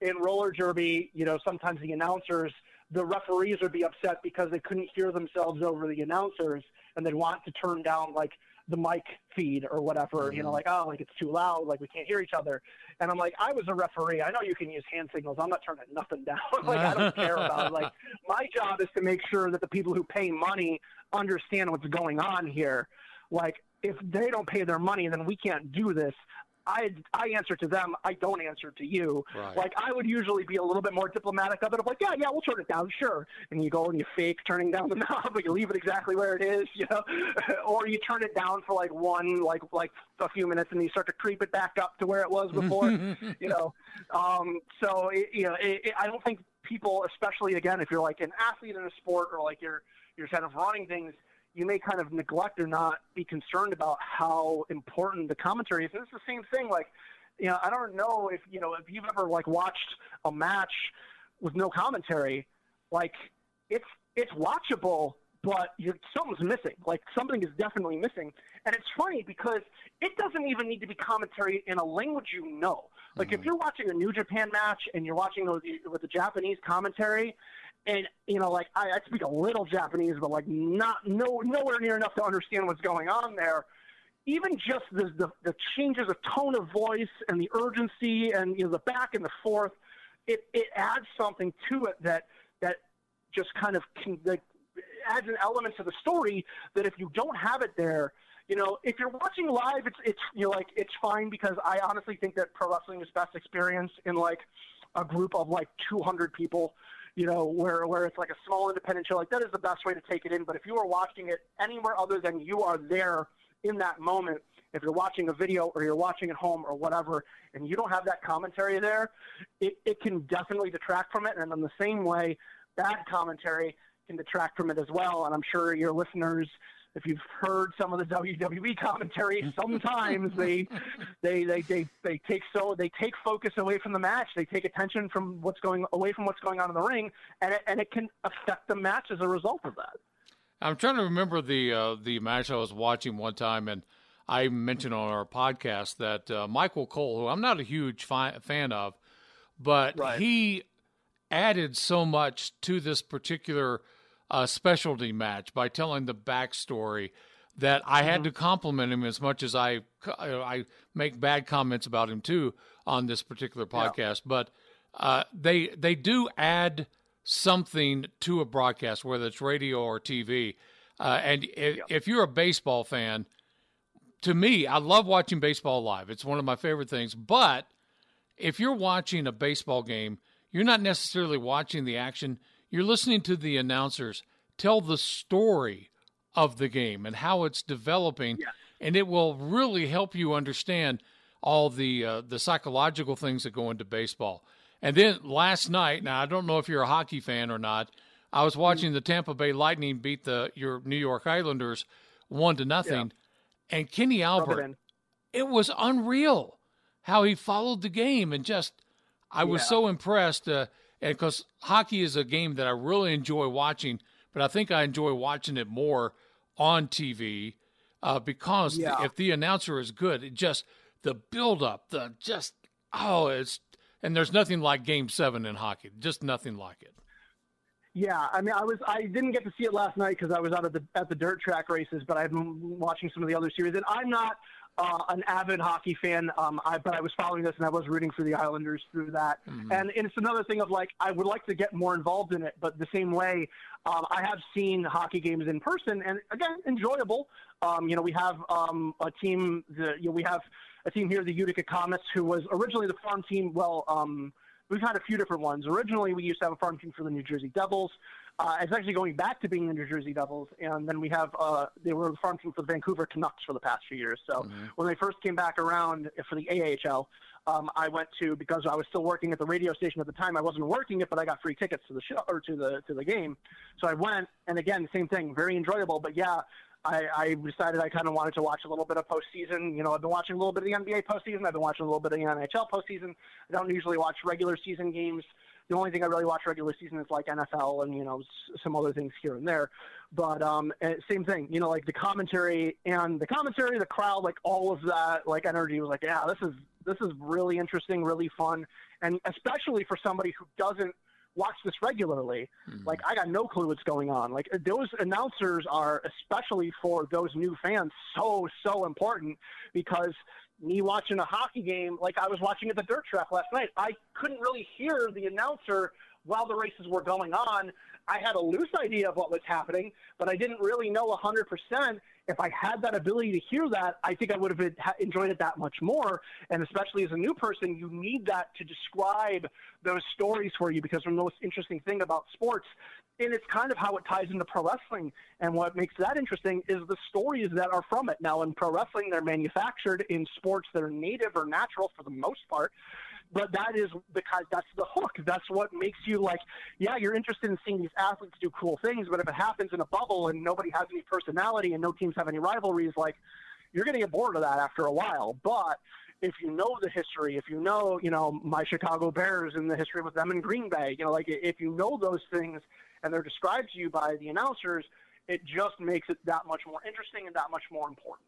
in roller derby, you know, sometimes the announcers, the referees would be upset because they couldn't hear themselves over the announcers and they'd want to turn down like the mic feed or whatever, mm-hmm. you know, mm-hmm. like, oh, like it's too loud, like we can't hear each other. And I'm like, I was a referee. I know you can use hand signals. I'm not turning nothing down. like, I don't care about it. Like, my job is to make sure that the people who pay money understand what's going on here. Like, if they don't pay their money, then we can't do this. I I answer to them. I don't answer to you. Right. Like I would usually be a little bit more diplomatic of it. Of like, yeah, yeah, we'll turn it down, sure. And you go and you fake turning down the knob, but you leave it exactly where it is, you know, or you turn it down for like one, like like a few minutes, and you start to creep it back up to where it was before, you know. Um, so it, you know, it, it, I don't think people, especially again, if you're like an athlete in a sport or like you're you're kind of running things you may kind of neglect or not be concerned about how important the commentary is. And it's the same thing. Like, you know, I don't know if you know if you've ever like watched a match with no commentary. Like, it's it's watchable, but you're, something's missing. Like something is definitely missing. And it's funny because it doesn't even need to be commentary in a language you know. Like mm-hmm. if you're watching a New Japan match and you're watching the, with the Japanese commentary, and you know, like I, I speak a little Japanese, but like not no nowhere near enough to understand what's going on there. Even just the the, the changes of tone of voice and the urgency and you know the back and the forth, it it adds something to it that that just kind of can, like, adds an element to the story that if you don't have it there, you know, if you're watching live, it's it's you know like it's fine because I honestly think that pro wrestling is best experienced in like a group of like 200 people you know, where where it's like a small independent show, like that is the best way to take it in. But if you are watching it anywhere other than you are there in that moment, if you're watching a video or you're watching at home or whatever, and you don't have that commentary there, it, it can definitely detract from it. And in the same way, bad commentary can detract from it as well. And I'm sure your listeners if you've heard some of the WWE commentary, sometimes they, they, they, they, they take so they take focus away from the match. They take attention from what's going away from what's going on in the ring, and it, and it can affect the match as a result of that. I'm trying to remember the uh, the match I was watching one time, and I mentioned on our podcast that uh, Michael Cole, who I'm not a huge fi- fan of, but Right. he added so much to this particular uh, specialty match by telling the backstory that I had to compliment him as much as I I make bad comments about him too on this particular podcast. But uh, they they do add something to a broadcast, whether it's radio or TV. Uh, and if, if you're a baseball fan, to me, I love watching baseball live. It's one of my favorite things. But if you're watching a baseball game, you're not necessarily watching the action. You're listening to the announcers tell the story of the game and how it's developing, and it will really help you understand all the uh, the psychological things that go into baseball. And then last night, now I don't know if you're a hockey fan or not. I was watching the Tampa Bay Lightning beat the your New York Islanders one to nothing, and Kenny Rub it Albert it was unreal how he followed the game and just I was Yeah. so impressed uh, and because hockey is a game that I really enjoy watching, but I think I enjoy watching it more on TV uh, because the- if the announcer is good, it just the build up, the just oh, it's and there's nothing like Game Seven in hockey, just nothing like it. Yeah, I mean, I was I didn't get to see it last night because I was out at the at the dirt track races, but I've been watching some of the other series, and I'm not uh, an avid hockey fan, um, I, but I was following this and I was rooting for the Islanders through that, and, and it's another thing of like I would like to get more involved in it, but the same way um, I have seen hockey games in person, and again, enjoyable. Um, you know, we have um, a team, the, you know, we have a team here, the Utica Comets, who was originally the farm team. Well. Um, We've had a few different ones. Originally, we used to have a farm team for the New Jersey Devils. Uh, it's actually going back to being the New Jersey Devils, and then we have uh, they were the farm team for the Vancouver Canucks for the past few years. So when they first came back around for the AHL, um, I went to because I was still working at the radio station at the time. I wasn't working it, but I got free tickets to the show or to the to the game. So I went, and again, same thing, very enjoyable. But yeah, I, I decided I kind of wanted to watch a little bit of postseason. You know, I've been watching a little bit of the NBA postseason. I've been watching a little bit of the NHL postseason. I don't usually watch regular season games. The only thing I really watch regular season is like NFL and you know s- some other things here and there. But um, and same thing. You know, like the commentary and the commentary, the crowd, like all of that, like energy was like, yeah, this is this is really interesting, really fun, and especially for somebody who doesn't watch this regularly. Like I got no clue what's going on. Like those announcers are especially for those new fans so so important because me watching a hockey game like I was watching at the dirt track last night, I couldn't really hear the announcer while the races were going on. I had a loose idea of what was happening, but I didn't really know 100%. If I had that ability to hear that, I think I would have enjoyed it that much more. And especially as a new person, you need that to describe those stories for you because the most interesting thing about sports, and it's kind of how it ties into pro wrestling. And what makes that interesting is the stories that are from it. Now, in pro wrestling, they're manufactured. In sports, they're native or natural for the most part but that is because that's the hook. That's what makes you like, yeah, you're interested in seeing these athletes do cool things, but if it happens in a bubble and nobody has any personality and no teams have any rivalries, like you're going to get bored of that after a while. But if you know the history, if you know, you know, my Chicago Bears and the history with them in Green Bay, you know, like if you know those things and they're described to you by the announcers, it just makes it that much more interesting and that much more important.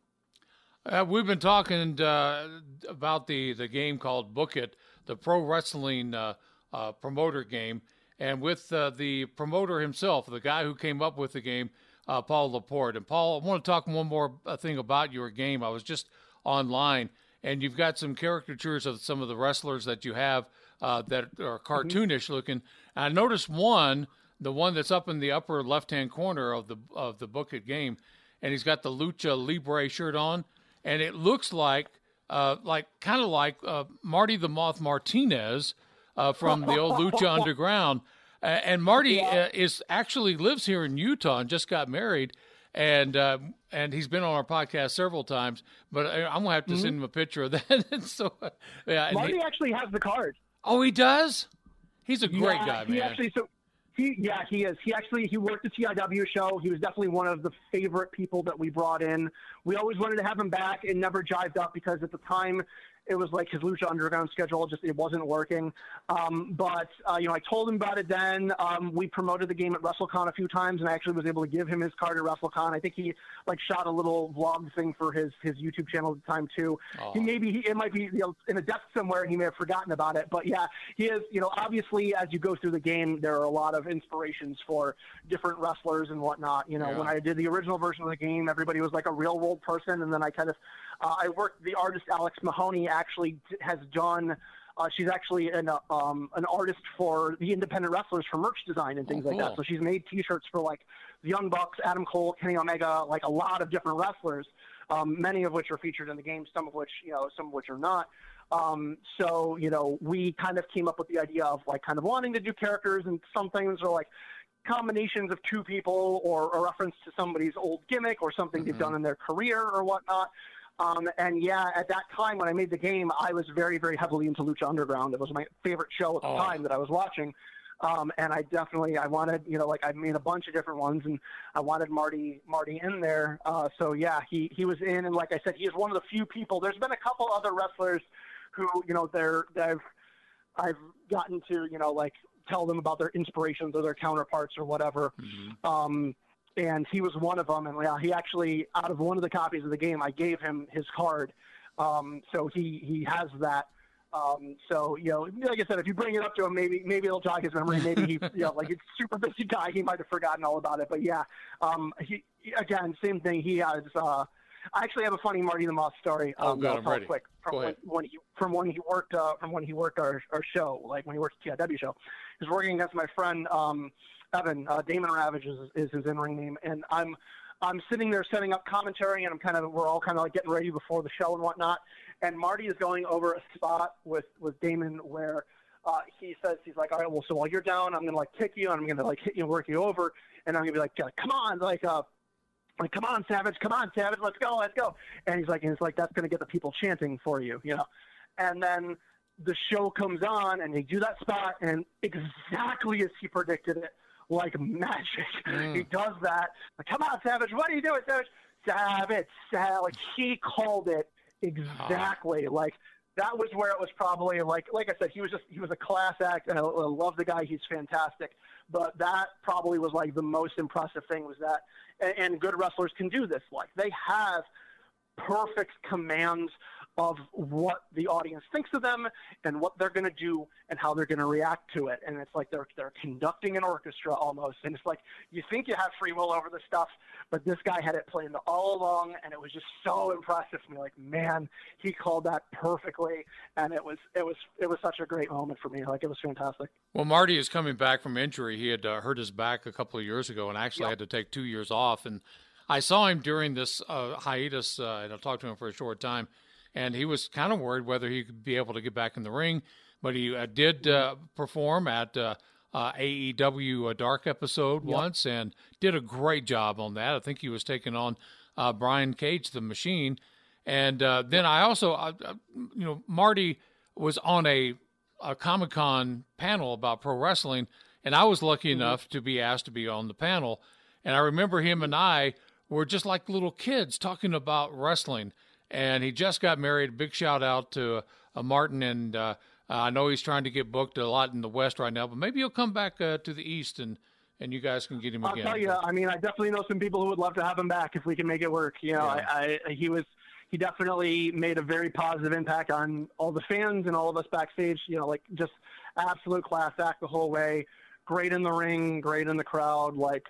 Uh, we've been talking uh, about the, the game called Book It, the pro wrestling uh, uh, promoter game, and with uh, the promoter himself, the guy who came up with the game, uh, Paul LaPorte. And Paul, I want to talk one more thing about your game. I was just online, and you've got some caricatures of some of the wrestlers that you have uh, that are cartoonish looking. And I noticed one, the one that's up in the upper left hand corner of the of the Book It game, and he's got the Lucha Libre shirt on, and it looks like uh, like kind of like uh, Marty the Moth Martinez uh, from the old Lucha Underground. Uh, and Marty uh, is actually lives here in Utah and just got married, and uh, and he's been on our podcast several times. But I'm gonna have to send him a picture of that. So, yeah, Marty he- actually has the card. oh, he does. He's a great yeah, guy, man. Actually, so he, yeah, he is. He actually he worked the TIW show. He was definitely one of the favorite people that we brought in. We always wanted to have him back, and never jived up because at the time it was like his Lucha Underground schedule just it wasn't working. Um, but uh, you know, I told him about it. Then um, we promoted the game at WrestleCon a few times, and I actually was able to give him his card at WrestleCon. I think he like shot a little vlog thing for his his YouTube channel at the time too. Oh. He maybe he, it might be you know, in a desk somewhere, and he may have forgotten about it. But yeah, he is. You know, obviously as you go through the game, there are a lot of inspirations for different wrestlers and whatnot. You know, Yeah. when I did the original version of the game, everybody was like a real world person, and then I kind of uh, I worked. The artist Alex Mahoney actually has done. Uh, she's actually an uh, um, an artist for the independent wrestlers for merch design and things Oh, like cool. that. So she's made T-shirts for like the Young Bucks, Adam Cole, Kenny Omega, like a lot of different wrestlers. Um, many of which are featured in the game, some of which you know, some of which are not. Um, so you know, we kind of came up with the idea of like kind of wanting to do characters, and some things are like combinations of two people or a reference to somebody's old gimmick or something they've done in their career or whatnot. Um, and yeah, at that time when I made the game, I was very, very heavily into Lucha Underground. It was my favorite show at the Oh. time that I was watching. Um, and I definitely, I wanted, you know, like I made a bunch of different ones, and I wanted Marty, Marty in there. Uh, so yeah, he he was in, and like I said, he is one of the few people. There's been a couple other wrestlers who, you know, they're they've I've gotten to, you know, like tell them about their inspirations or their counterparts or whatever. Um, and he was one of them. And yeah, he actually, out of one of the copies of the game, I gave him his card. Um, so he, he has that. Um, so, you know, like I said, if you bring it up to him, maybe, maybe it'll jog his memory. Maybe he, you know, like it's super busy guy. He might have forgotten all about it, but yeah, um, he, he- again, same thing. He has, uh, I actually have a funny Marty the Moth story. Oh, Um, good, I'll I'm ready. quick from when, when he from when he worked uh, from when he worked our, our show, like when he worked the TIW show. He was working against my friend um, Evan uh, Damon Ravage is, is his in ring name, and I'm I'm sitting there setting up commentary, and I'm kind of we're all kind of like getting ready before the show and whatnot. And Marty is going over a spot with with Damon where uh, he says he's like, all right, well, so while you're down, I'm gonna like kick you, and I'm gonna like hit you and work you over, and I'm gonna be like, come on, like uh, like, come on, Savage, come on, Savage, let's go, let's go. And he's like, and it's like, that's going to get the people chanting for you, you know? And then the show comes on and they do that spot and exactly as he predicted it, like magic, mm. he does that. Like, come on, Savage, what are you doing, Savage? Savage, Savage. Like, he called it exactly. Ah. Like, that was where it was probably like, like I said, he was just, he was a class act and I, I love the guy. He's fantastic. But that probably was like the most impressive thing was that, and, and good wrestlers can do this. Like they have perfect commands of what the audience thinks of them and what they're going to do and how they're going to react to it. And it's like they're they're conducting an orchestra almost. And it's like you think you have free will over the stuff, but this guy had it planned all along, and it was just so impressive to me. Like man, he called that perfectly, and it was it was it was such a great moment for me. Like it was fantastic. Well, Marty is coming back from injury. He had uh, hurt his back a couple of years ago and actually had to take two years off. And I saw him during this uh, hiatus, uh, and I talked to him for a short time, and he was kind of worried whether he could be able to get back in the ring. But he uh, did uh, perform at uh, uh, AEW a Dark episode once and did a great job on that. I think he was taking on uh, Brian Cage, the Machine. And uh, then I also, you know, Marty was on a a Comic Con panel about pro wrestling, and I was lucky enough to be asked to be on the panel. And I remember him and I were just like little kids talking about wrestling. And he just got married. Big shout out to uh, Martin, and uh, I know he's trying to get booked a lot in the West right now, but maybe he'll come back uh, to the East and and you guys can get him again. I'll tell you. I mean, I definitely know some people who would love to have him back if we can make it work. You know, Yeah. I, I he was he definitely made a very positive impact on all the fans and all of us backstage. You know, like just absolute class act the whole way. Great in the ring, great in the crowd. Like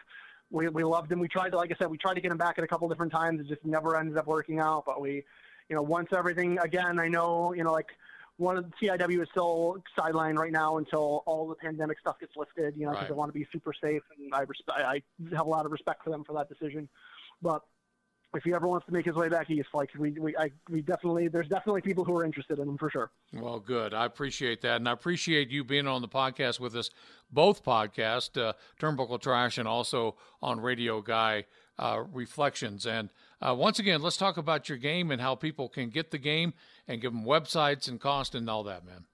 we we loved him. We tried to, like I said, we tried to get him back at a couple different times. It just never ended up working out. But we, you know, once everything again, I know, you know, like one of the TIW is still sidelined right now until all the pandemic stuff gets lifted. You know, because Right. they want to be super safe, and I resp- I I have a lot of respect for them for that decision. But if he ever wants to make his way back east, like we we I, we definitely there's definitely people who are interested in him for sure. Well, good. I appreciate that. And I appreciate you being on the podcast with us, both podcasts, uh, Turnbuckle Trash and also on Radio Guy uh, Reflections. And uh, once again, let's talk about your game and how people can get the game and give them websites and cost and all that, man.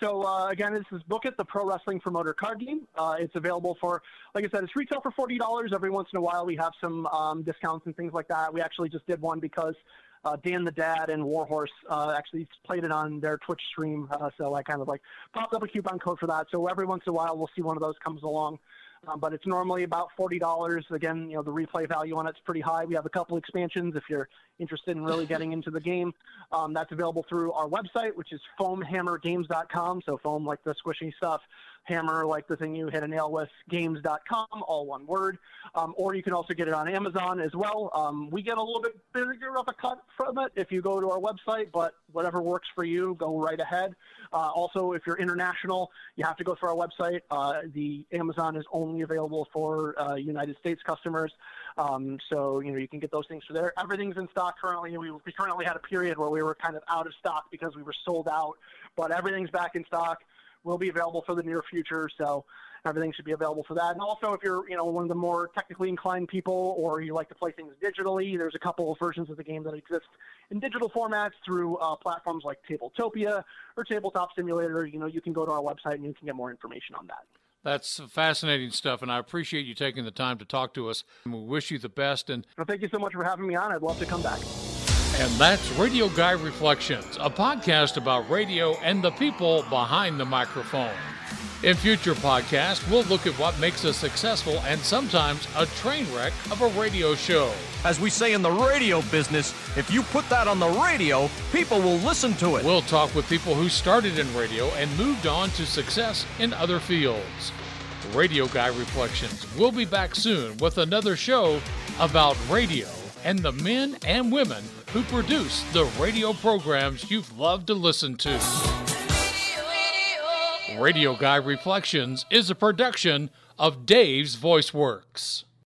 So uh, again, this is Book It, the pro wrestling promoter card game. Uh, it's available for, like I said, it's retail for forty dollars. Every once in a while, we have some um, discounts and things like that. We actually just did one because uh, Dan the Dad and Warhorse uh, actually played it on their Twitch stream, uh, so I kind of like popped up a coupon code for that. So every once in a while, we'll see one of those comes along. Um, but it's normally about forty dollars. Again, you know the replay value on it's pretty high. We have a couple expansions if you're interested in really getting into the game. Um, that's available through our website, which is foamhammergames.com. So foam like the squishy stuff, hammer like the thing you hit a nail with, games.com, all one word. Um, or you can also get it on Amazon as well. Um, we get a little bit bigger of a cut from it if you go to our website, but whatever works for you, go right ahead. Uh, also, if you're international, you have to go through our website. Uh, the Amazon is only available for uh, United States customers. Um, so, you know, you can get those things through there. Everything's in stock currently. We, we currently had a period where we were kind of out of stock because we were sold out, but everything's back in stock. Will be available for the near future. So, everything should be available for that. And also, if you're you know one of the more technically inclined people, or you like to play things digitally, there's a couple of versions of the game that exist in digital formats through uh, platforms like Tabletopia or Tabletop Simulator. You know, you can go to our website and you can get more information on that. That's fascinating stuff, and I appreciate you taking the time to talk to us. We wish you the best. And well, thank you so much for having me on. I'd love to come back. And that's Radio Guy Reflections, a podcast about radio and the people behind the microphone. In future podcasts, we'll look at what makes a successful and sometimes a train wreck of a radio show. As we say in the radio business, if you put that on the radio, people will listen to it. We'll talk with people who started in radio and moved on to success in other fields. Radio Guy Reflections. We'll be back soon with another show about radio and the men and women who produce the radio programs you've loved to listen to. Radio Guy Reflections is a production of Dave's Voice Works.